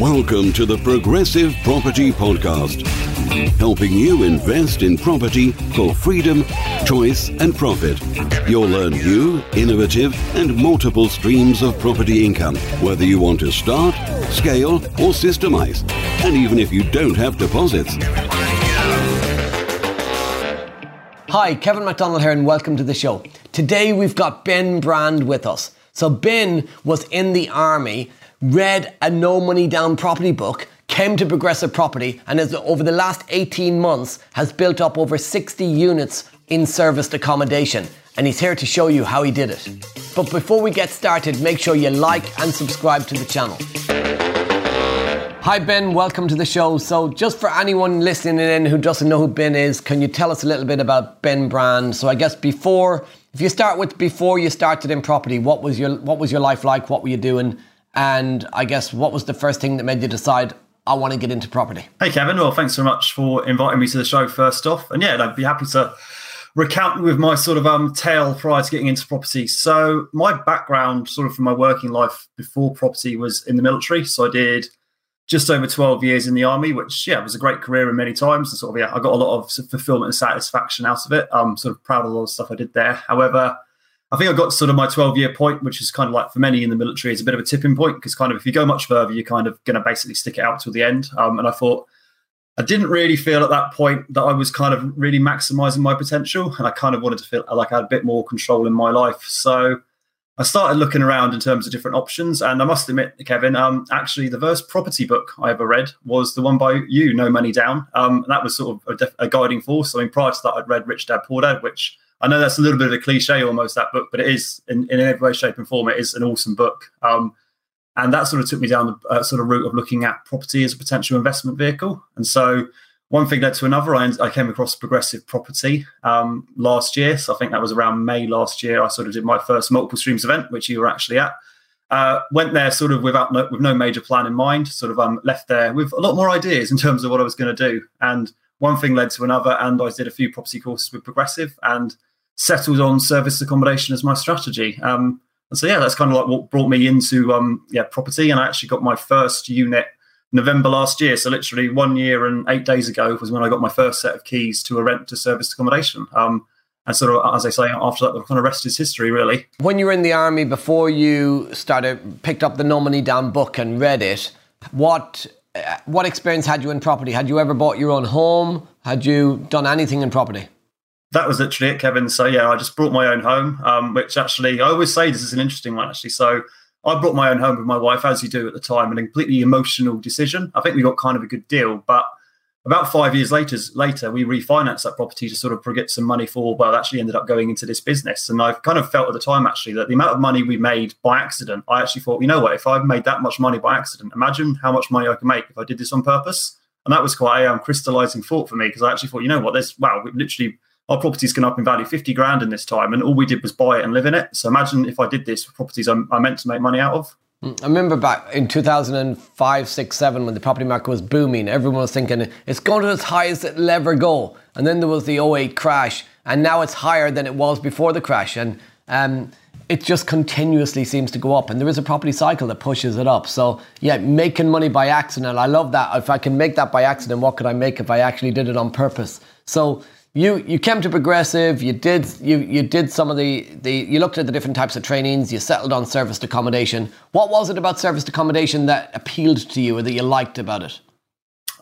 Welcome to the Progressive Property Podcast, helping you invest in property for freedom, choice, and profit. You'll learn new, innovative, and multiple streams of property income, whether you want to start, scale, or systemize, and even if you don't have deposits. Hi, Kevin McDonnell here, and welcome to the show. Today we've got Ben Brand with us. So, Ben was in the army read a no money down property book, came to Progressive Property, and has, over the last 18 months has built up over 60 units in serviced accommodation. And he's here to show you how he did it. But before we get started, make sure you like and subscribe to the channel. Hi, Ben. Welcome to the show. So, just for anyone listening in who doesn't know who Ben is, can you tell us a little bit about Ben Brand? So, I guess before, if you start with before you started in property, what was your what was your life like? What were you doing? And I guess what was the first thing that made you decide I want to get into property? Hey, Kevin. Well, thanks so much for inviting me to the show first off. And yeah, I'd be happy to recount with my sort of um, tale prior to getting into property. So my background, sort of from my working life before property, was in the military. So I did just over 12 years in the army, which yeah was a great career in many times. And sort of yeah, I got a lot of fulfillment and satisfaction out of it. I'm sort of proud of a lot of stuff I did there. However, I think I got sort of my 12 year point, which is kind of like for many in the military, is a bit of a tipping point because kind of if you go much further, you're kind of going to basically stick it out till the end. Um, and I thought I didn't really feel at that point that I was kind of really maximizing my potential. And I kind of wanted to feel like I had a bit more control in my life. So I started looking around in terms of different options. And I must admit, Kevin, um, actually, the first property book I ever read was the one by you, No Money Down. Um, and that was sort of a, a guiding force. I mean, prior to that, I'd read Rich Dad Poor Dad, which I know that's a little bit of a cliche almost that book, but it is in, in every way, shape, and form. It is an awesome book. Um, and that sort of took me down the uh, sort of route of looking at property as a potential investment vehicle. And so one thing led to another. I, I came across progressive property um, last year. So I think that was around May last year. I sort of did my first multiple streams event, which you were actually at. Uh, went there sort of without no, with no major plan in mind. Sort of um, left there with a lot more ideas in terms of what I was going to do. And one thing led to another, and I did a few property courses with Progressive, and settled on service accommodation as my strategy. Um, and so yeah, that's kind of like what brought me into um, yeah property. And I actually got my first unit November last year. So literally one year and eight days ago was when I got my first set of keys to a rent to service accommodation. Um, and sort of, as I say, after that, the kind of rest is history, really. When you were in the army, before you started, picked up the No Money Down book and read it, what uh, what experience had you in property? Had you ever bought your own home? Had you done anything in property? that was literally it, Kevin. So yeah, I just brought my own home, um, which actually I always say this is an interesting one actually. So I brought my own home with my wife, as you do at the time, and a completely emotional decision. I think we got kind of a good deal, but about five years later, later we refinanced that property to sort of get some money for. Well, actually ended up going into this business, and I've kind of felt at the time actually that the amount of money we made by accident, I actually thought, you know what, if I made that much money by accident, imagine how much money I could make if I did this on purpose. And that was quite a um, crystallizing thought for me because I actually thought, you know what, there's wow, we literally our property's gone up in value 50 grand in this time and all we did was buy it and live in it so imagine if i did this properties I'm, i meant to make money out of mm, I remember back in 2005, 6, 7, when the property market was booming, everyone was thinking it's going to as high as it'll ever go. And then there was the 08 crash, and now it's higher than it was before the crash. And um, it just continuously seems to go up. And there is a property cycle that pushes it up. So, yeah, making money by accident, I love that. If I can make that by accident, what could I make if I actually did it on purpose? So, you you came to progressive you did you you did some of the the you looked at the different types of trainings you settled on serviced accommodation what was it about serviced accommodation that appealed to you or that you liked about it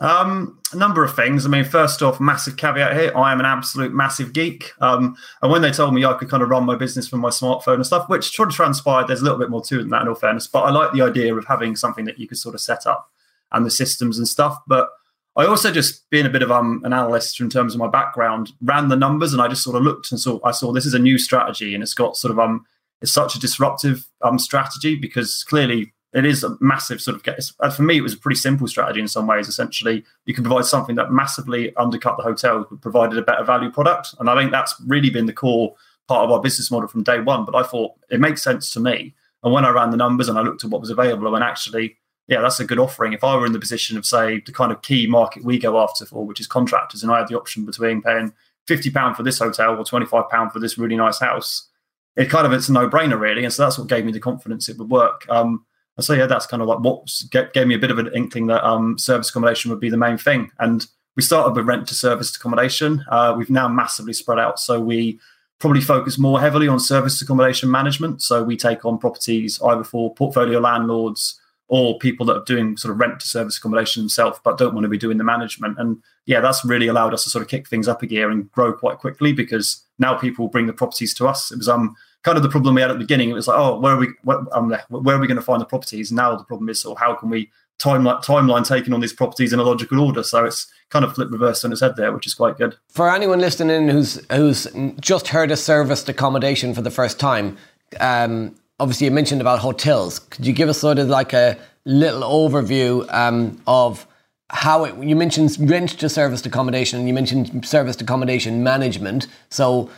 um, a number of things. I mean, first off, massive caveat here: I am an absolute massive geek. Um, and when they told me I could kind of run my business from my smartphone and stuff, which sort of transpired, there's a little bit more to it than that, in all fairness. But I like the idea of having something that you could sort of set up and the systems and stuff. But I also just being a bit of um, an analyst in terms of my background, ran the numbers and I just sort of looked and saw I saw this is a new strategy and it's got sort of um it's such a disruptive um strategy because clearly it is a massive sort of get. for me it was a pretty simple strategy in some ways essentially. You can provide something that massively undercut the hotel but provided a better value product. And i think that's really been the core part of our business model from day one. But i thought it makes sense to me. And when i ran the numbers and i looked at what was available and actually yeah, that's a good offering. If I were in the position of, say, the kind of key market we go after for, which is contractors, and I had the option between paying £50 for this hotel or £25 for this really nice house, it kind of it's a no brainer, really. And so that's what gave me the confidence it would work. Um, And so yeah, that's kind of like what gave me a bit of an inkling that um, service accommodation would be the main thing. And we started with rent to service accommodation. Uh, we've now massively spread out, so we probably focus more heavily on service accommodation management. So we take on properties either for portfolio landlords or people that are doing sort of rent to service accommodation themselves but don't want to be doing the management. And yeah, that's really allowed us to sort of kick things up a gear and grow quite quickly because now people bring the properties to us. It was um kind of the problem we had at the beginning. It was like, oh, where are we? Where, um, where are we going to find the properties? Now the problem is, sort how can we timeline timeline taking on these properties in a logical order? So it's kind of flip reversed on its head there, which is quite good. For anyone listening who's who's just heard of serviced accommodation for the first time, um, obviously you mentioned about hotels. Could you give us sort of like a little overview um, of how it, you mentioned rent to serviced accommodation and you mentioned serviced accommodation management. So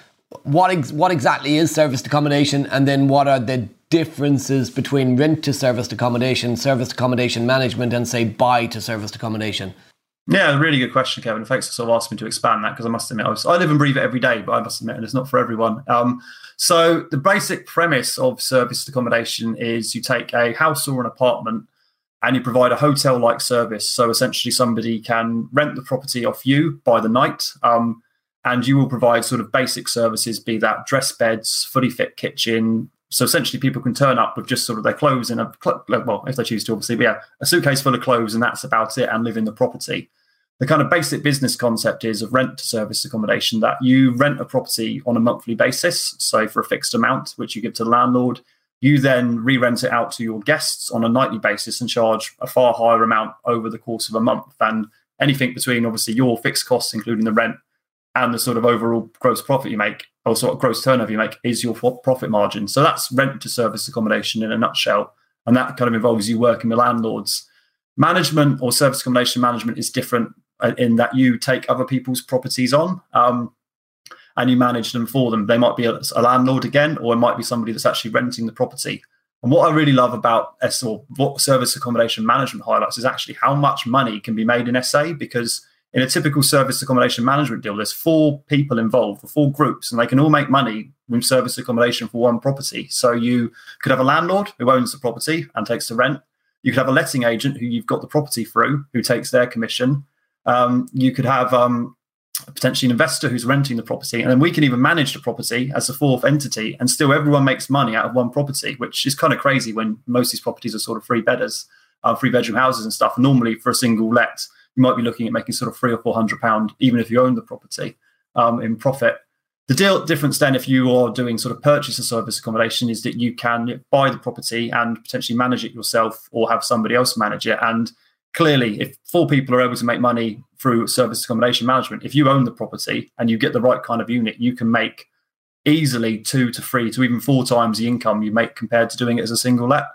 what ex- what exactly is serviced accommodation and then what are the differences between rent to serviced accommodation, serviced accommodation management and say buy to serviced accommodation? Yeah, really good question, Kevin. Thanks for sort of asking me to expand that because I must admit, I, was, I, live and breathe it every day, but I must admit, and it's not for everyone. Um, so, the basic premise of serviced accommodation is you take a house or an apartment and you provide a hotel like service. So, essentially, somebody can rent the property off you by the night. Um, and you will provide sort of basic services, be that dress beds, fully fit kitchen. So essentially, people can turn up with just sort of their clothes in a well, if they choose to, obviously, but yeah, a suitcase full of clothes, and that's about it, and live in the property the kind of basic business concept is of rent to service accommodation that you rent a property on a monthly basis, so for a fixed amount, which you give to the landlord. You then re rent it out to your guests on a nightly basis and charge a far higher amount over the course of a month. And anything between obviously your fixed costs, including the rent, and the sort of overall gross profit you make, or sort of gross turnover you make, is your profit margin. So that's rent to service accommodation in a nutshell. And that kind of involves you working with landlords. Management or service accommodation management is different in that you take other people's properties on um, and you manage them for them. They might be a, a, landlord again, or it might be somebody that's actually renting the property. And what I really love about S or what service accommodation management highlights is actually how much money can be made in SA because in a typical service accommodation management deal, there's four people involved, four groups, and they can all make money with service accommodation for one property. So you could have a landlord who owns the property and takes the rent. You could have a letting agent who you've got the property through, who takes their commission. Um, you could have um, potentially an investor who's renting the property, and then we can even manage the property as a fourth entity, and still everyone makes money out of one property, which is kind of crazy when most of these properties are sort of three bedders, uh, three bedroom houses and stuff. Normally, for a single let, you might be looking at making sort of three or four hundred pound, even if you own the property um, in profit. The deal difference then, if you are doing sort of purchase of service accommodation, is that you can buy the property and potentially manage it yourself, or have somebody else manage it, and clearly, if four people are able to make money through service accommodation management, if you own the property and you get the right kind of unit, you can make easily two to three to even four times the income you make compared to doing it as a single let.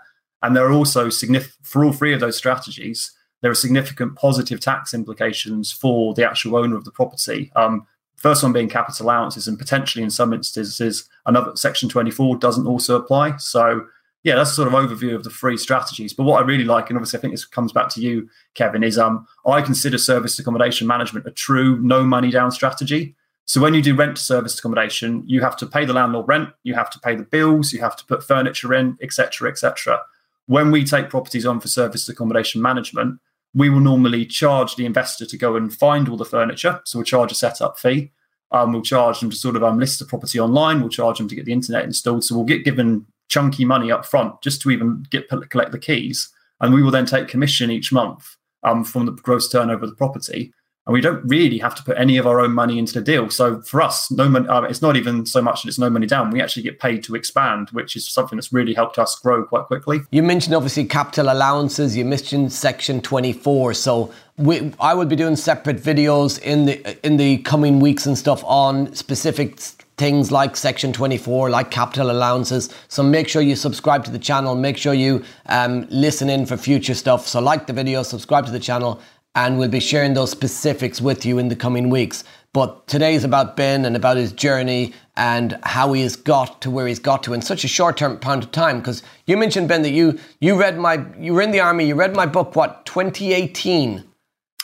And there are also significant for all three of those strategies. There are significant positive tax implications for the actual owner of the property. Um, first one being capital allowances, and potentially in some instances, another Section 24 doesn't also apply. So yeah, that's sort of overview of the three strategies. But what I really like, and obviously I think this comes back to you, Kevin, is um, I consider service accommodation management a true no money down strategy. So when you do rent to service accommodation, you have to pay the landlord rent, you have to pay the bills, you have to put furniture in, etc., etc. When we take properties on for service accommodation management, we will normally charge the investor to go and find all the furniture. So we'll charge a setup fee. Um, we'll charge them to sort of um, list the property online. We'll charge them to get the internet installed. So we'll get given chunky money up front just to even get collect the keys, and we will then take commission each month um, from the gross turnover of the property. And we don't really have to put any of our own money into the deal. So for us, no money. Uh, it's not even so much that it's no money down. We actually get paid to expand, which is something that's really helped us grow quite quickly. You mentioned obviously capital allowances. You mentioned Section 24. So we, I will be doing separate videos in the in the coming weeks and stuff on specific things like Section 24, like capital allowances. So make sure you subscribe to the channel. Make sure you um, listen in for future stuff. So like the video, subscribe to the channel, and we'll be sharing those specifics with you in the coming weeks. But today is about Ben and about his journey and how he has got to where he's got to in such a short term amount of time. Because you mentioned Ben that you you read my you were in the army. You read my book what 2018.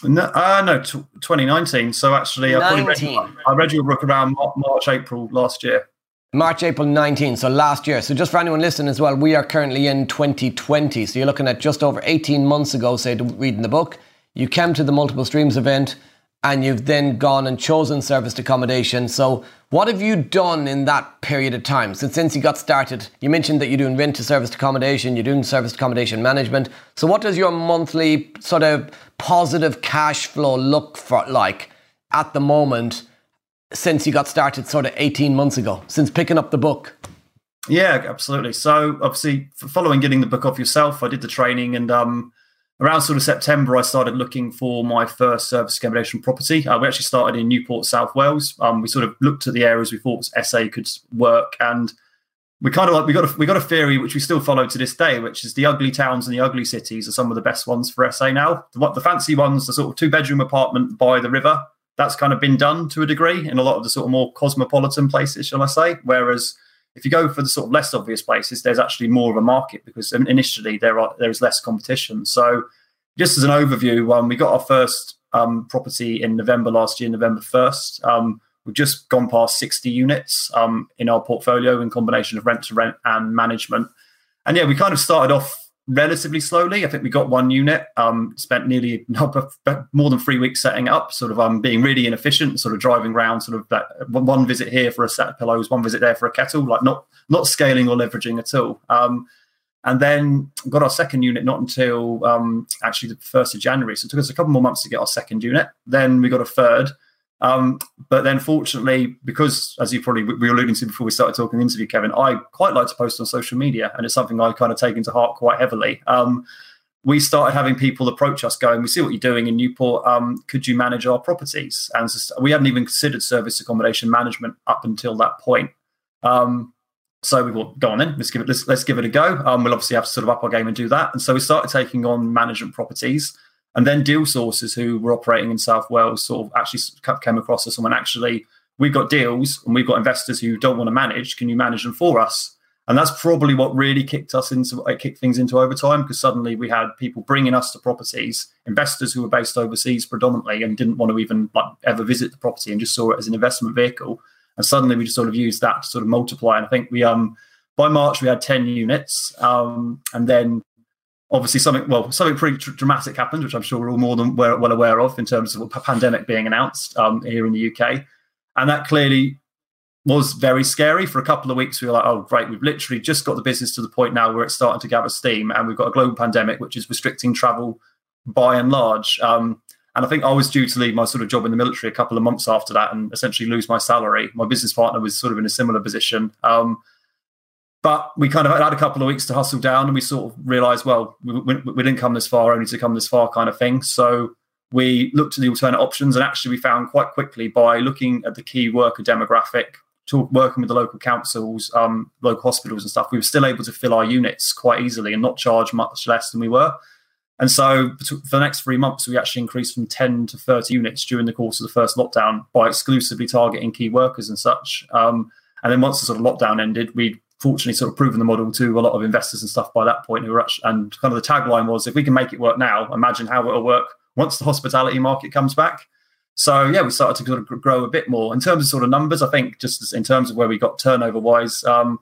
No, uh, no, t- 2019. So actually, I read, I read your book around March, April last year. March, April 19, so last year. So just for anyone listening as well, we are currently in 2020. So you're looking at just over 18 months ago, say, reading the book. You came to the multiple streams event and you've then gone and chosen serviced accommodation. So what have you done in that period of time since since you got started? You mentioned that you're doing rent to serviced accommodation, you're doing serviced accommodation management. So what does your monthly sort of positive cash flow look for like at the moment? since you got started sort of 18 months ago, since picking up the book? Yeah, absolutely. So obviously, following getting the book off yourself, I did the training, and um, around sort of September, I started looking for my first service accommodation property. Uh, we actually started in Newport, South Wales. Um, we sort of looked at the areas we thought SA could work, and we kind of like we got a, we got a theory which we still follow to this day, which is the ugly towns and the ugly cities are some of the best ones for SA now. The, the fancy ones, the sort of two bedroom apartment by the river, that's kind of been done to a degree in a lot of the sort of more cosmopolitan places, shall I say? Whereas if you go for the sort of less obvious places, there's actually more of a market because initially there are there is less competition. So just as an overview, um, we got our first um, property in November last year, November first. Um, we've just gone past 60 units um, in our portfolio in combination of rent to rent and management. And yeah, we kind of started off relatively slowly. I think we got one unit, um, spent nearly more than three weeks setting up, sort of um, being really inefficient, sort of driving around, sort of that one visit here for a set of pillows, one visit there for a kettle, like not not scaling or leveraging at all. Um, and then got our second unit not until um, actually the first of January. So it took us a couple more months to get our second unit. Then we got a third. Um, but then, fortunately, because as you probably we were alluding to before we started talking the interview, Kevin, I quite like to post on social media, and it's something I kind of take into heart quite heavily. Um, we started having people approach us, going, "We see what you're doing in Newport. Um, could you manage our properties?" And we hadn't even considered service accommodation management up until that point. Um, so we thought, go on then, let's give it let's, let's give it a go. Um, we'll obviously have to sort of up our game and do that. And so we started taking on management properties. And then deal sources who were operating in South Wales sort of actually came across as someone actually, we've got deals and we've got investors who don't want to manage. Can you manage them for us? And that's probably what really kicked us into uh, kicked things into overtime because suddenly we had people bringing us to properties, investors who were based overseas predominantly and didn't want to even like ever visit the property and just saw it as an investment vehicle. And suddenly we just sort of used that to sort of multiply. And I think we um by March we had 10 units. Um, and then obviously something well something pretty tr- dramatic happened which i'm sure we're all more than well, well aware of in terms of a pandemic being announced um, here in the uk and that clearly was very scary for a couple of weeks we were like oh great we've literally just got the business to the point now where it's starting to gather steam and we've got a global pandemic which is restricting travel by and large um, and I think I was due to leave my sort of job in the military a couple of months after that and essentially lose my salary. My business partner was sort of in a similar position. Um, but we kind of had a couple of weeks to hustle down and we sort of realized, well, we, we, we, didn't come this far only to come this far kind of thing. So we looked at the alternate options and actually we found quite quickly by looking at the key worker demographic, talk, working with the local councils, um, local hospitals and stuff, we were still able to fill our units quite easily and not charge much less than we were. And so for the next three months, we actually increased from 10 to 30 units during the course of the first lockdown by exclusively targeting key workers and such. Um, and then once the sort of lockdown ended, we fortunately sort of proven the model to a lot of investors and stuff by that point who were actually, and kind of the tagline was if we can make it work now imagine how it'll work once the hospitality market comes back. So yeah we started to sort of grow a bit more. In terms of sort of numbers i think just in terms of where we got turnover wise um,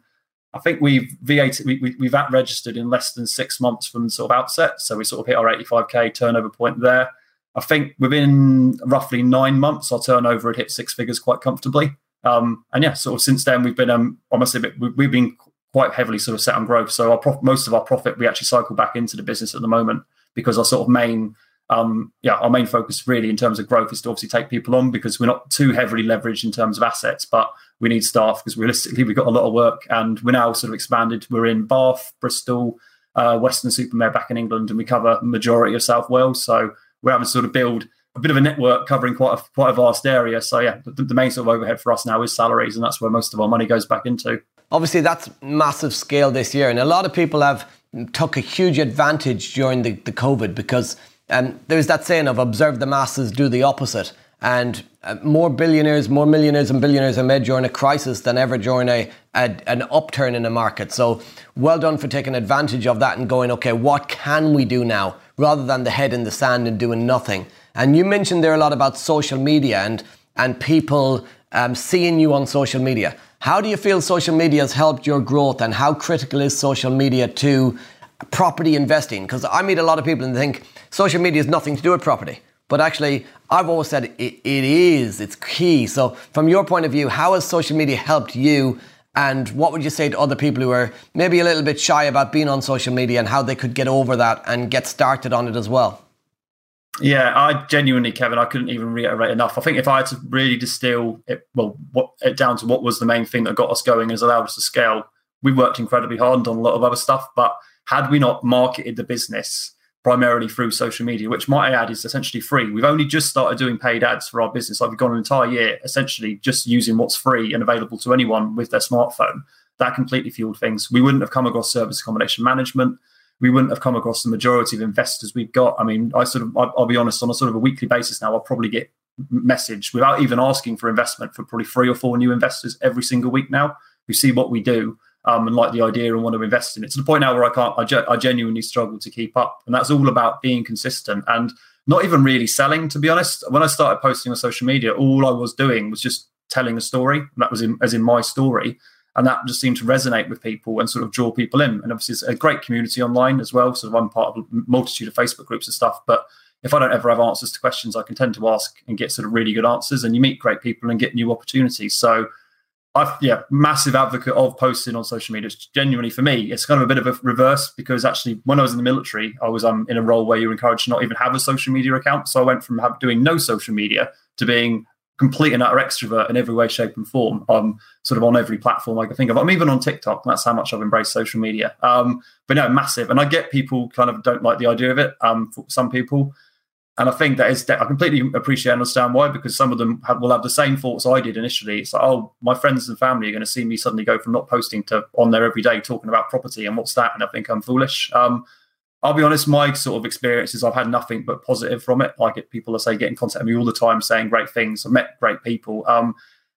i think we've VAT we, we, we've at registered in less than six months from sort of outset. So we sort of hit our 85k turnover point there. I think within roughly nine months our turnover had hit six figures quite comfortably um, and yeah, sort of since then we've been um, honestly a bit we've been quite heavily sort of set on growth. So our prof- most of our profit we actually cycle back into the business at the moment because our sort of main um, yeah our main focus really in terms of growth is to obviously take people on because we're not too heavily leveraged in terms of assets, but we need staff because realistically we've got a lot of work and we're now sort of expanded. We're in Bath, Bristol, uh, Weston-super-Mare back in England, and we cover majority of South Wales. So we're having to sort of build a bit of a network covering quite a quite a vast area. So yeah, the, the, main sort of overhead for us now is salaries, and that's where most of our money goes back into. Obviously, that's massive scale this year, and a lot of people have took a huge advantage during the, the COVID because um, there's that saying of observe the masses, do the opposite. And uh, more billionaires, more millionaires and billionaires are made during a crisis than ever during a, a, an upturn in the market. So well done for taking advantage of that and going, okay, what can we do now? Rather than the head in the sand and doing nothing. And you mentioned there a lot about social media and and people um, seeing you on social media. How do you feel social media has helped your growth and how critical is social media to property investing? Because I meet a lot of people and think social media has nothing to do with property. But actually, I've always said it, it is, it's key. So, from your point of view, how has social media helped you? And what would you say to other people who are maybe a little bit shy about being on social media and how they could get over that and get started on it as well? Yeah, I genuinely, Kevin, I couldn't even reiterate enough. I think if I had to really distill it, well, what, it down to what was the main thing that got us going has allowed us to scale, we worked incredibly hard and done a lot of other stuff. But had we not marketed the business primarily through social media, which might I add is essentially free, we've only just started doing paid ads for our business. Like we've gone an entire year essentially just using what's free and available to anyone with their smartphone. That completely fueled things. We wouldn't have come across service accommodation management we wouldn't have come across the majority of investors we've got. I mean, I sort of, I'll be honest, on a sort of a weekly basis now, I'll probably get message without even asking for investment for probably three or four new investors every single week now who see what we do um, and like the idea and want to invest in it to the point now where I can't, I, ge- I genuinely struggle to keep up. And that's all about being consistent and not even really selling, to be honest. When I started posting on social media, all I was doing was just telling a story. that was in, as in my story and that just seemed to resonate with people and sort of draw people in. And obviously, it's a great community online as well. Of I'm part of a multitude of Facebook groups and stuff. But if I don't ever have answers to questions, I can tend to ask and get sort of really good answers. And you meet great people and get new opportunities. So, I've yeah, massive advocate of posting on social media. It's genuinely for me, it's kind of a bit of a reverse because actually, when I was in the military, I was um, in a role where you're encouraged to not even have a social media account. So I went from doing no social media to being complete and utter extrovert in every way, shape, and form. I'm sort of on every platform I can think of. I'm even on TikTok. That's how much I've embraced social media. Um, but no, massive. And I get people kind of don't like the idea of it. Um, for some people, and I think that is I completely appreciate and understand why because some of them have, will have the same thoughts I did initially. It's like, oh, my friends and family are going to see me suddenly go from not posting to on there every day talking about property and what's that, and I think I'm foolish. Um, I'll be honest, my sort of experiences, I've had nothing but positive from it. I get people, I say, get in contact with me all the time saying great things. I've met great people. Um,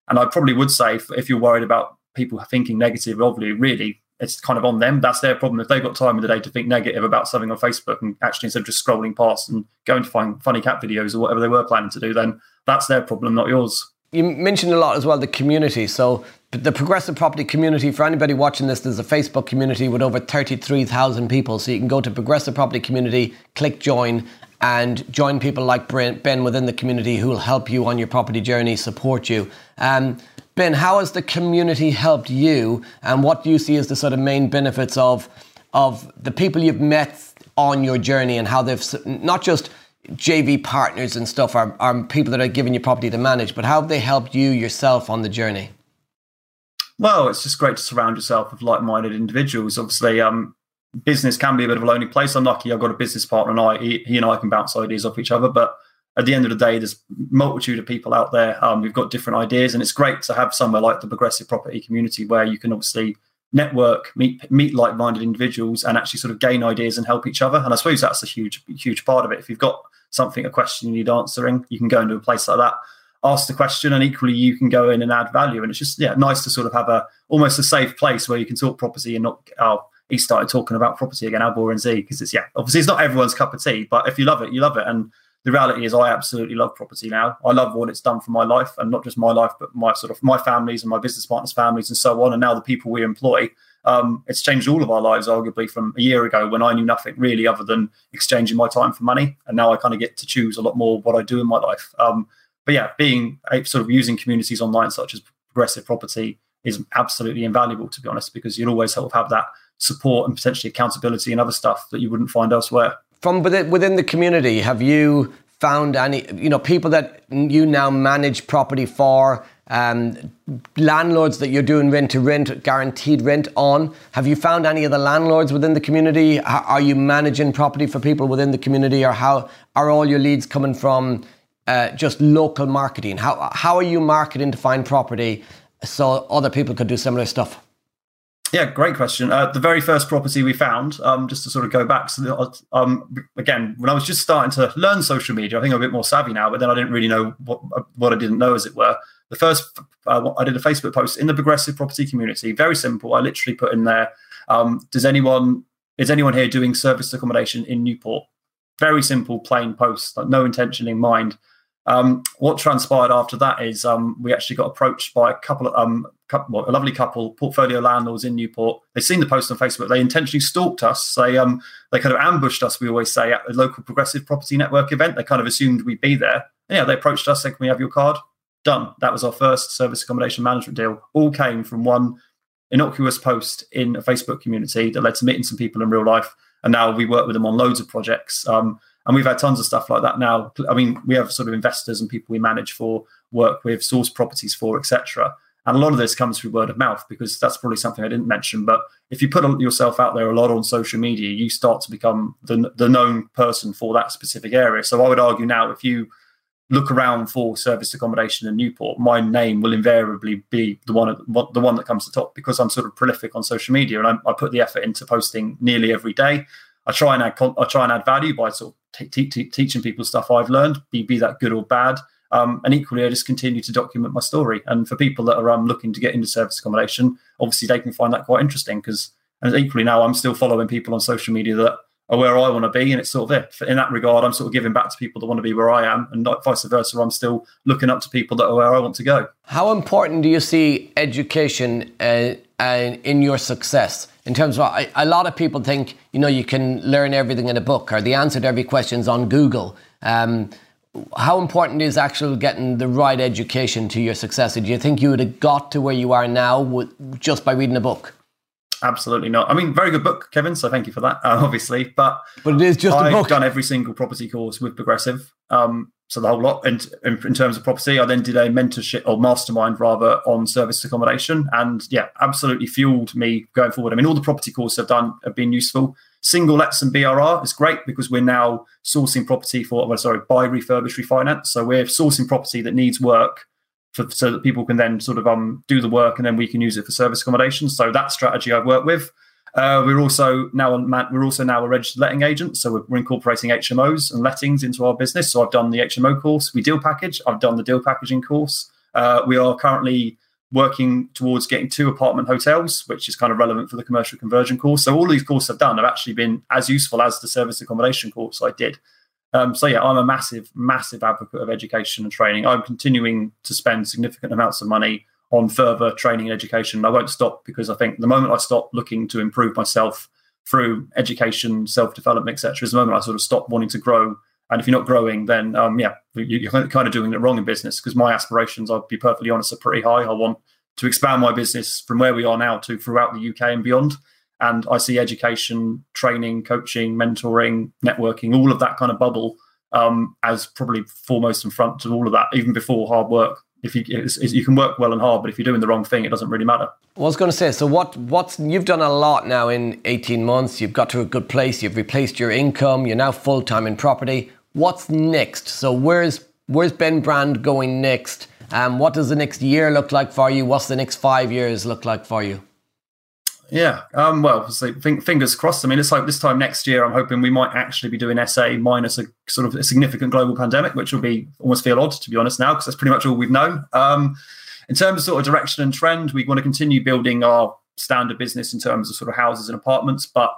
and I probably would say if, if, you're worried about people thinking negative of you, really, it's kind of on them. That's their problem. If they've got time in the day to think negative about something on Facebook and actually instead of just scrolling past and going to find funny cat videos or whatever they were planning to do, then that's their problem, not yours you mentioned a lot as well the community. So the progressive property community, for anybody watching this, there's a Facebook community with over 33,000 people. So you can go to progressive property community, click join, and join people like Ben within the community who will help you on your property journey, support you. Um, ben, how has the community helped you, and what do you see as the sort of main benefits of of the people you've met on your journey and how they've not just JV partners and stuff are, are people that are giving you property to manage, but how have they helped you yourself on the journey? Well, it's just great to surround yourself with like-minded individuals. Obviously, um, business can be a bit of a lonely place. I'm lucky I've got a business partner and I, he, he, and I can bounce ideas off each other. But at the end of the day, there's multitude of people out there. Um, we've got different ideas, and it's great to have somewhere like the progressive property community where you can obviously network, meet meet like-minded individuals, and actually sort of gain ideas and help each other. And I suppose that's a huge huge part of it. If you've got something, a question you need answering, you can go into a place like that, ask the question, and equally you can go in and add value. And it's just yeah, nice to sort of have a almost a safe place where you can talk property and not oh he started talking about property again, how boring Z because it's yeah, obviously it's not everyone's cup of tea, but if you love it, you love it. And the reality is I absolutely love property now. I love what it's done for my life and not just my life, but my sort of my families and my business partners' families and so on. And now the people we employ um, it's changed all of our lives, arguably, from a year ago when I knew nothing really other than exchanging my time for money. And now I kind of get to choose a lot more what I do in my life. Um, but yeah, being sort of using communities online such as Progressive Property is absolutely invaluable, to be honest, because you'll always sort of have that support and potentially accountability and other stuff that you wouldn't find elsewhere. From within, the community, have you found any, you know, people that you now manage property for? um, landlords that you're doing rent to rent, guaranteed rent on. Have you found any of the landlords within the community? Are you managing property for people within the community, or how are all your leads coming from uh, just local marketing? How how are you marketing to find property so other people could do similar stuff? Yeah, great question. Uh, the very first property we found, um, just to sort of go back, so um, again, when I was just starting to learn social media, I think I'm a bit more savvy now, but then I didn't really know what what I didn't know, as it were. The first, uh, I did a Facebook post in the progressive property community. Very simple. I literally put in there, um, does anyone is anyone here doing service accommodation in Newport? Very simple, plain post, like no intention in mind. Um, what transpired after that is um, we actually got approached by a couple of um, couple, a lovely couple, portfolio landlords in Newport. They've seen the post on Facebook. They intentionally stalked us. They um, they kind of ambushed us. We always say at the local progressive property network event. They kind of assumed we'd be there. And yeah, they approached us. Said, "Can we have your card?" Done. That was our first service accommodation management deal. All came from one innocuous post in a Facebook community that led to meeting some people in real life. And now we work with them on loads of projects. Um, and we've had tons of stuff like that now. I mean, we have sort of investors and people we manage for, work with, source properties for, etc. And a lot of this comes through word of mouth because that's probably something I didn't mention. But if you put yourself out there a lot on social media, you start to become the, the known person for that specific area. So I would argue now, if you look around for service accommodation in Newport, my name will invariably be the one the one that comes to top because I'm sort of prolific on social media and I, I put the effort into posting nearly every day. I try and add I try and add value by sort of t- t- teaching people stuff I've learned, be, be that good or bad. Um, and equally, I just continue to document my story. And for people that are um, looking to get into service accommodation, obviously they can find that quite interesting because, and equally now, I'm still following people on social media that are where I want to be, and it's sort of it. In that regard, I'm sort of giving back to people that want to be where I am, and not vice versa. I'm still looking up to people that are where I want to go. How important do you see education uh, uh, in your success? in terms of a lot of people think you know you can learn everything in a book or the answer to every question is on Google. Um, how important is actually getting the right education to your success? Do you think you would have got to where you are now with, just by reading a book? Absolutely not. I mean, very good book, Kevin. So thank you for that, uh, obviously. But but it is just I've a book. done every single property course with Progressive. Um, so the whole lot. And in, in, terms of property, I then did a mentorship or mastermind rather on service accommodation, and yeah, absolutely fueled me going forward. I mean, all the property courses I've done have been useful. Single lets and BRR is great because we're now sourcing property for, well, sorry, buy, refurbish, refinance. So we're sourcing property that needs work for, so that people can then sort of um, do the work and then we can use it for service accommodation. So that strategy I've worked with. Uh, we're also now on, we're also now a registered letting agent, so we're, we're, incorporating HMOs and lettings into our business. So I've done the HMO course, we deal package. I've done the deal packaging course. Uh, we are currently working towards getting two apartment hotels, which is kind of relevant for the commercial conversion course. So all these courses I've done have actually been as useful as the service accommodation course I did. Um, so yeah, I'm a massive, massive advocate of education and training. I'm continuing to spend significant amounts of money on further training and education. I won't stop because I think the moment I stop looking to improve myself through education, self development, etc., is the moment I sort of stop wanting to grow. And if you're not growing, then um, yeah, you're kind of doing it wrong in business. Because my aspirations, I'll be perfectly honest, are pretty high. I want to expand my business from where we are now to throughout the UK and beyond. And I see education, training, coaching, mentoring, networking, all of that kind of bubble um, as probably foremost in front of all of that, even before hard work if you you can work well and hard, but if you're doing the wrong thing, it doesn't really matter. I was going to say, so what? What's you've done a lot now in 18 months. You've got to a good place. You've replaced your income. You're now full time in property. What's next? So where's where's Ben Brand going next? Um, what does the next year look like for you? What's the next five years look like for you? Yeah. Um, well, so fingers crossed. I mean, it's like this time next year, I'm hoping we might actually be doing SA minus a sort of a significant global pandemic, which will be almost feel odd, to be honest, now, because that's pretty much all we've known. Um, in terms of sort of direction and trend, we want to continue building our standard business in terms of sort of houses and apartments, but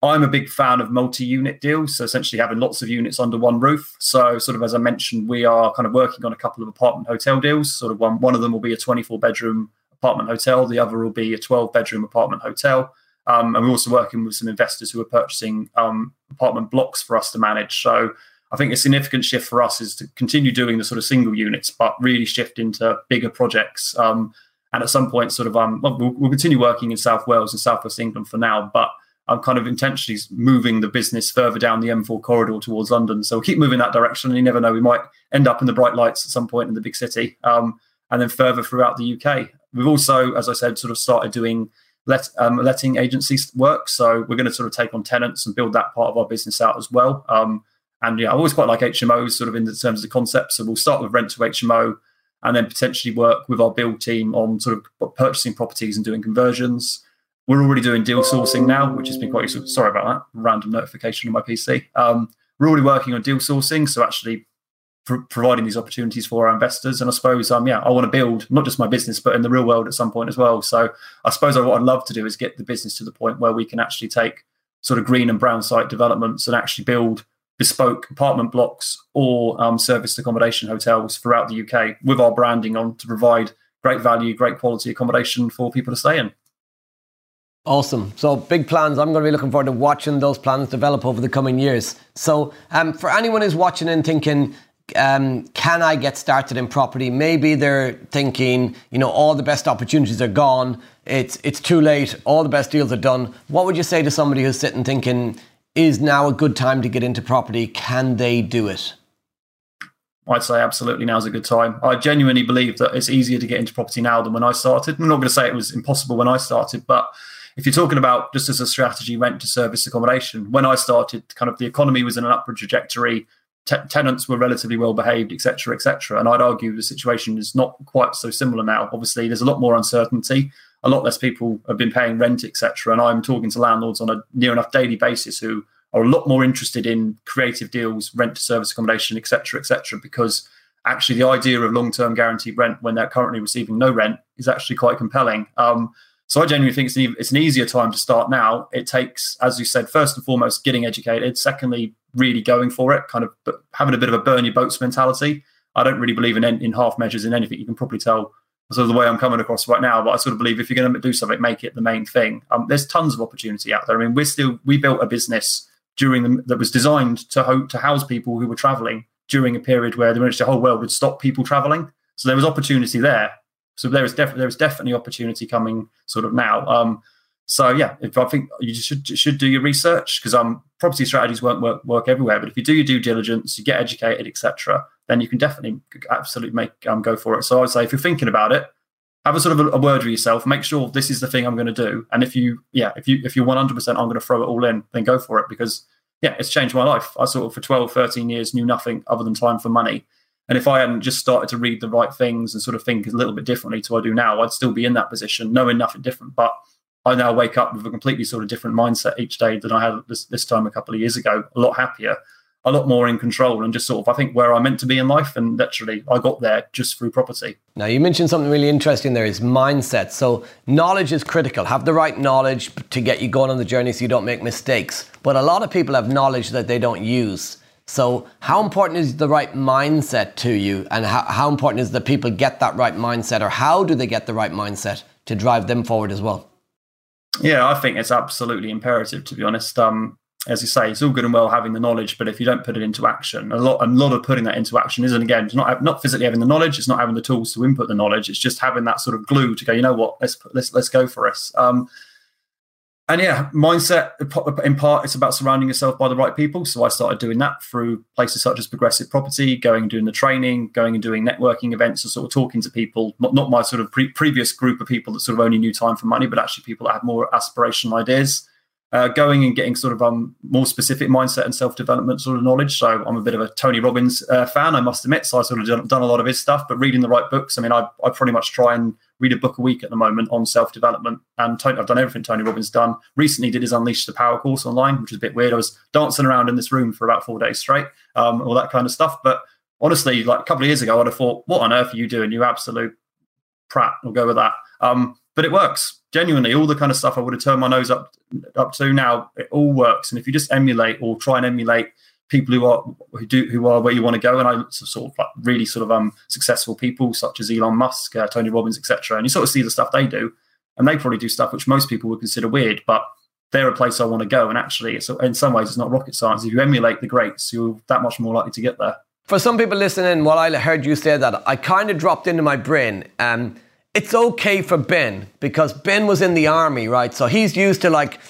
I'm a big fan of multi-unit deals, so essentially having lots of units under one roof. So, sort of as I mentioned, we are kind of working on a couple of apartment hotel deals. Sort of one, one of them will be a 24 bedroom apartment hotel. The other will be a 12 bedroom apartment hotel. Um, and we're also working with some investors who are purchasing um, apartment blocks for us to manage. So I think a significant shift for us is to continue doing the sort of single units, but really shift into bigger projects. Um, and at some point, sort of, um, well, we'll, we'll, continue working in South Wales and Southwest England for now, but I'm kind of intentionally moving the business further down the M4 corridor towards London. So we'll keep moving that direction. And you never know, we might end up in the bright lights at some point in the big city, um, and then further throughout the UK. We've also, as I said, sort of started doing let, um, letting agencies work. So we're going to sort of take on tenants and build that part of our business out as well. Um, and yeah, I always quite like HMOs, sort of in terms of the concept. So we'll start with rent to HMO, and then potentially work with our build team on sort of purchasing properties and doing conversions. We're already doing deal sourcing now, which has been quite useful. Sorry about that random notification on my PC. Um, we're already working on deal sourcing, so actually pr- providing these opportunities for our investors. And I suppose, um, yeah, I want to build not just my business, but in the real world at some point as well. So I suppose what I'd love to do is get the business to the point where we can actually take sort of green and brown site developments and actually build bespoke apartment blocks or um, serviced accommodation hotels throughout the UK with our branding on to provide great value, great quality accommodation for people to stay in. Awesome. So big plans. I'm going to be looking forward to watching those plans develop over the coming years. So um, for anyone who's watching and thinking, um, can I get started in property? Maybe they're thinking, you know, all the best opportunities are gone. It's it's too late. All the best deals are done. What would you say to somebody who's sitting thinking, is now a good time to get into property? Can they do it? I'd say absolutely now's a good time. I genuinely believe that it's easier to get into property now than when I started. I'm not going to say it was impossible when I started, but if you're talking about just as a strategy, rent to service accommodation, when I started, kind of the economy was in an upward trajectory. T- tenants were relatively well behaved, etc., etc. And I'd argue the situation is not quite so similar now. Obviously, there's a lot more uncertainty. A lot less people have been paying rent, etc. And I'm talking to landlords on a near enough daily basis who are a lot more interested in creative deals, rent to service accommodation, etc., etc. because actually the idea of long-term guaranteed rent when they're currently receiving no rent is actually quite compelling. Um, so I genuinely think it's an, it's an easier time to start now. It takes, as you said, first and foremost, getting educated. Secondly, really going for it, kind of having a bit of a burn your boats mentality. I don't really believe in in half measures in anything. You can probably tell sort of the way I'm coming across right now. But I sort of believe if you're going to do something, make it the main thing. Um, there's tons of opportunity out there. I mean, we're still we built a business during the, that was designed to ho- to house people who were traveling during a period where the whole world would stop people traveling. So there was opportunity there. So there is definitely there is definitely opportunity coming sort of now. Um, so yeah, if I think you should should do your research because um property strategies won't work work everywhere, but if you do your due diligence, you get educated, etc., then you can definitely absolutely make um go for it. So I would say if you're thinking about it, have a sort of a, a word with yourself. Make sure this is the thing I'm going to do. And if you, yeah, if you if you're 100, percent I'm going to throw it all in, then go for it because yeah, it's changed my life. I sort of for 12, 13 years knew nothing other than time for money. And if I hadn't just started to read the right things and sort of think a little bit differently to what I do now, I'd still be in that position, knowing nothing different. But I now wake up with a completely sort of different mindset each day than I had this, this time a couple of years ago, a lot happier a lot more in control and just sort of I think where I meant to be in life and literally I got there just through property. Now you mentioned something really interesting there is mindset. So knowledge is critical. Have the right knowledge to get you going on the journey so you don't make mistakes. But a lot of people have knowledge that they don't use. So how important is the right mindset to you and how, how important is that people get that right mindset or how do they get the right mindset to drive them forward as well? Yeah, I think it's absolutely imperative to be honest. Um, as you say, it's all good and well having the knowledge, but if you don't put it into action, a lot, a lot of putting that into action isn't again, it's not not physically having the knowledge, it's not having the tools to input the knowledge, it's just having that sort of glue to go. You know what? Let's let's let's go for us. Um, and yeah, mindset in part it's about surrounding yourself by the right people. So I started doing that through places such as Progressive Property, going and doing the training, going and doing networking events, and sort of talking to people. Not not my sort of pre- previous group of people that sort of only knew time for money, but actually people that had more aspirational ideas uh, going and getting sort of um, more specific mindset and self development sort of knowledge. So I'm a bit of a Tony Robbins uh, fan, I must admit. So I sort of done, done, a lot of his stuff, but reading the right books. I mean, I, I pretty much try and read a book a week at the moment on self development. And Tony, I've done everything Tony Robbins done. Recently, did his Unleash the Power course online, which is a bit weird. I was dancing around in this room for about four days straight, um, all that kind of stuff. But honestly, like a couple of years ago, I'd have thought, what on earth are you doing? You absolute prat. We'll go with that. Um, but it works genuinely. All the kind of stuff I would have turned my nose up up to now, it all works. And if you just emulate or try and emulate people who are who do who are where you want to go, and I sort of like really sort of um successful people such as Elon Musk, uh, Tony Robbins, etc. And you sort of see the stuff they do, and they probably do stuff which most people would consider weird, but they're a place I want to go. And actually, it's in some ways it's not rocket science. If you emulate the greats, you're that much more likely to get there. For some people listening, while I heard you say that, I kind of dropped into my brain. Um, it's okay for Ben because Ben was in the army, right? So he's used to like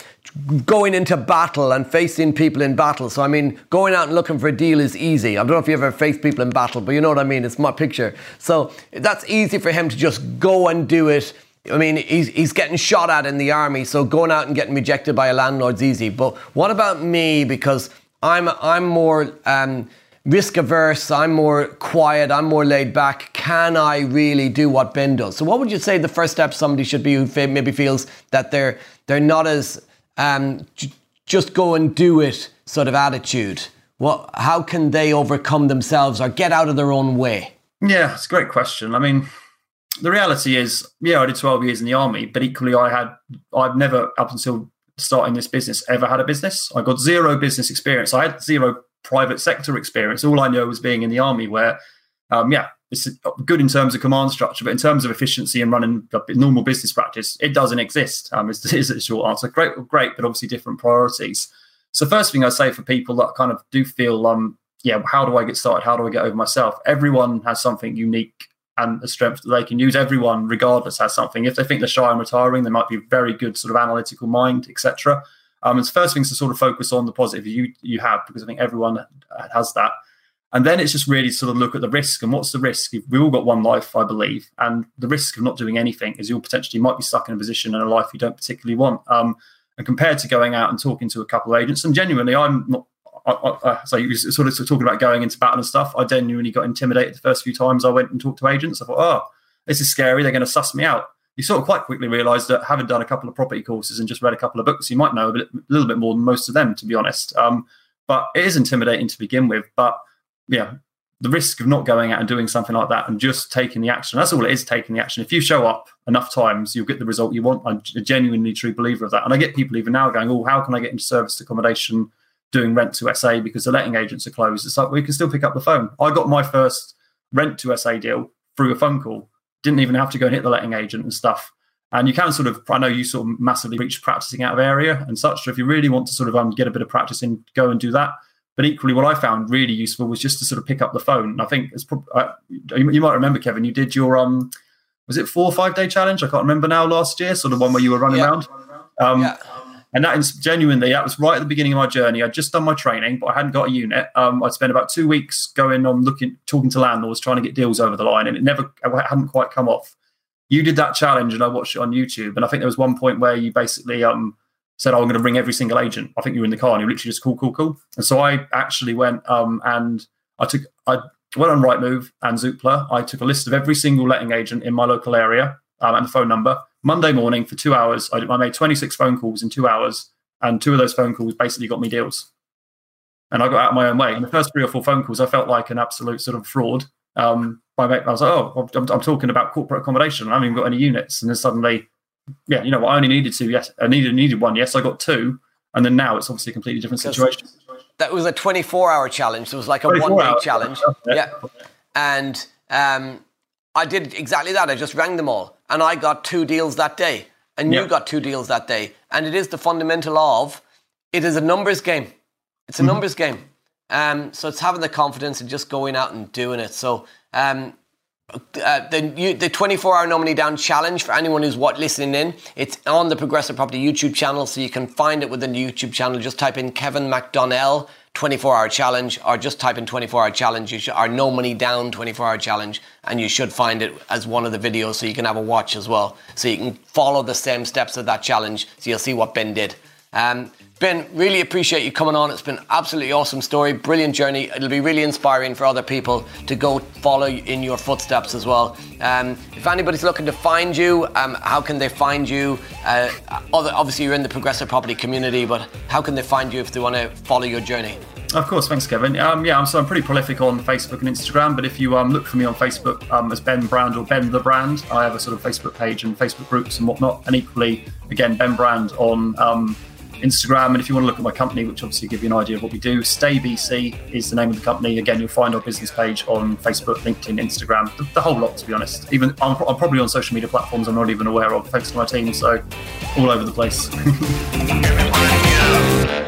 going into battle and facing people in battle. So I mean, going out and looking for a deal is easy. I don't know if you ever faced people in battle, but you know what I mean. It's my picture. So that's easy for him to just go and do it. I mean, he's, he's getting shot at in the army, so going out and getting rejected by a landlord's easy. But what about me? Because I'm I'm more um, risk averse, I'm more quiet, I'm more laid back. Can I really do what Ben does? So, what would you say the first step somebody should be who maybe feels that they're they're not as um, j- just go and do it sort of attitude? What? How can they overcome themselves or get out of their own way? Yeah, it's a great question. I mean, the reality is, yeah, I did 12 years in the army, but equally, I had I've never up until starting this business ever had a business. I got zero business experience. I had zero private sector experience. All I know was being in the army, where, um, yeah, it's good in terms of command structure, but in terms of efficiency and running normal business practice, it doesn't exist. Um, is, is the short answer. Great, great, but obviously different priorities. So first thing I say for people that kind of do feel, um, yeah, how do I get started? How do I get over myself? Everyone has something unique and a strength that they can use. Everyone, regardless, has something. If they think they're shy and retiring, they might be very good sort of analytical mind, etc. Um, it's first things to sort of focus on the positive you you have because I think everyone has that. And then it's just really sort of look at the risk and what's the risk? We all got one life, I believe, and the risk of not doing anything is you'll potentially might be stuck in a position in a life you don't particularly want. Um, and compared to going out and talking to a couple of agents, and genuinely, I'm not. I, I, so you sort of talking about going into battle and stuff. I genuinely got intimidated the first few times I went and talked to agents. I thought, oh, this is scary. They're going to suss me out. You sort of quite quickly realise that having done a couple of property courses and just read a couple of books, you might know a, bit, a little bit more than most of them, to be honest. Um, but it is intimidating to begin with. But yeah, the risk of not going out and doing something like that and just taking the action. That's all it is, taking the action. If you show up enough times, you'll get the result you want. I'm a genuinely true believer of that. And I get people even now going, oh, how can I get into serviced accommodation doing rent to SA because the letting agents are closed? It's like, we can still pick up the phone. I got my first rent to SA deal through a phone call. Didn't even have to go and hit the letting agent and stuff. And you can sort of, I know you sort of massively reach practicing out of area and such. So if you really want to sort of um, get a bit of practice in, go and do that but equally, what I found really useful was just to sort of pick up the phone. And I think it's probably, uh, you might remember, Kevin, you did your um, was it four or five day challenge? I can't remember now. Last year, sort of one where you were running yeah. around. Um, yeah. And that is genuinely, that was right at the beginning of my journey. I'd just done my training, but I hadn't got a unit. Um, I'd spent about two weeks going on looking, talking to landlords, trying to get deals over the line, and it never it hadn't quite come off. You did that challenge, and I watched it on YouTube. And I think there was one point where you basically um, said, oh, I'm going to ring every single agent. I think you were in the car and you literally just cool, cool, cool. And so I actually went um, and I took, I went on Rightmove and Zoopla. I took a list of every single letting agent in my local area um, and the phone number. Monday morning for two hours, I, I made 26 phone calls in two hours. And two of those phone calls basically got me deals. And I got out of my own way. And the first three or four phone calls, I felt like an absolute sort of fraud. Um, I was like, oh, I'm, I'm talking about corporate accommodation. I haven't even got any units. And then suddenly yeah, you know what? I only needed two. Yes, I needed needed one. Yes, I got two, and then now it's obviously a completely different situation. That was a 24 hour challenge. So it was like a one day challenge. Yeah. yeah. And um, I did exactly that. I just rang them all, and I got two deals that day, and you got two deals that day. And it is the fundamental of it is a numbers game. It's a mm-hmm. numbers game. Um, so it's having the confidence and just going out and doing it. So um, uh, the the 24 hour no money down challenge for anyone who's what listening in it's on the progressive property youtube channel so you can find it within the youtube channel. Just type in kevin mcdonnell 24 hour challenge or just type in 24 hour challenge. You should, or no money down 24 hour challenge and you should find it as one of the videos so you can have a watch as well. So you can follow the same steps of that challenge so you'll see what ben did um, Ben, really appreciate you coming on. It's been absolutely awesome story, brilliant journey. It'll be really inspiring for other people to go follow in your footsteps as well. Um, if anybody's looking to find you, um, how can they find you? Uh, obviously, you're in the progressive property community, but how can they find you if they want to follow your journey? Of course, thanks, Kevin. Um, yeah, I'm, so I'm pretty prolific on Facebook and Instagram, but if you um, look for me on Facebook um, as Ben Brand or Ben the Brand, I have a sort of Facebook page and Facebook groups and whatnot. And equally, again, Ben Brand on um, Instagram. And if you want to look at my company, which obviously give you an idea of what we do, Stay BC is the name of the company. Again, you'll find our business page on Facebook, LinkedIn, Instagram, the, the whole lot, to be honest. Even I'm, I'm, probably on social media platforms I'm not even aware of, thanks to my team. So all over the place.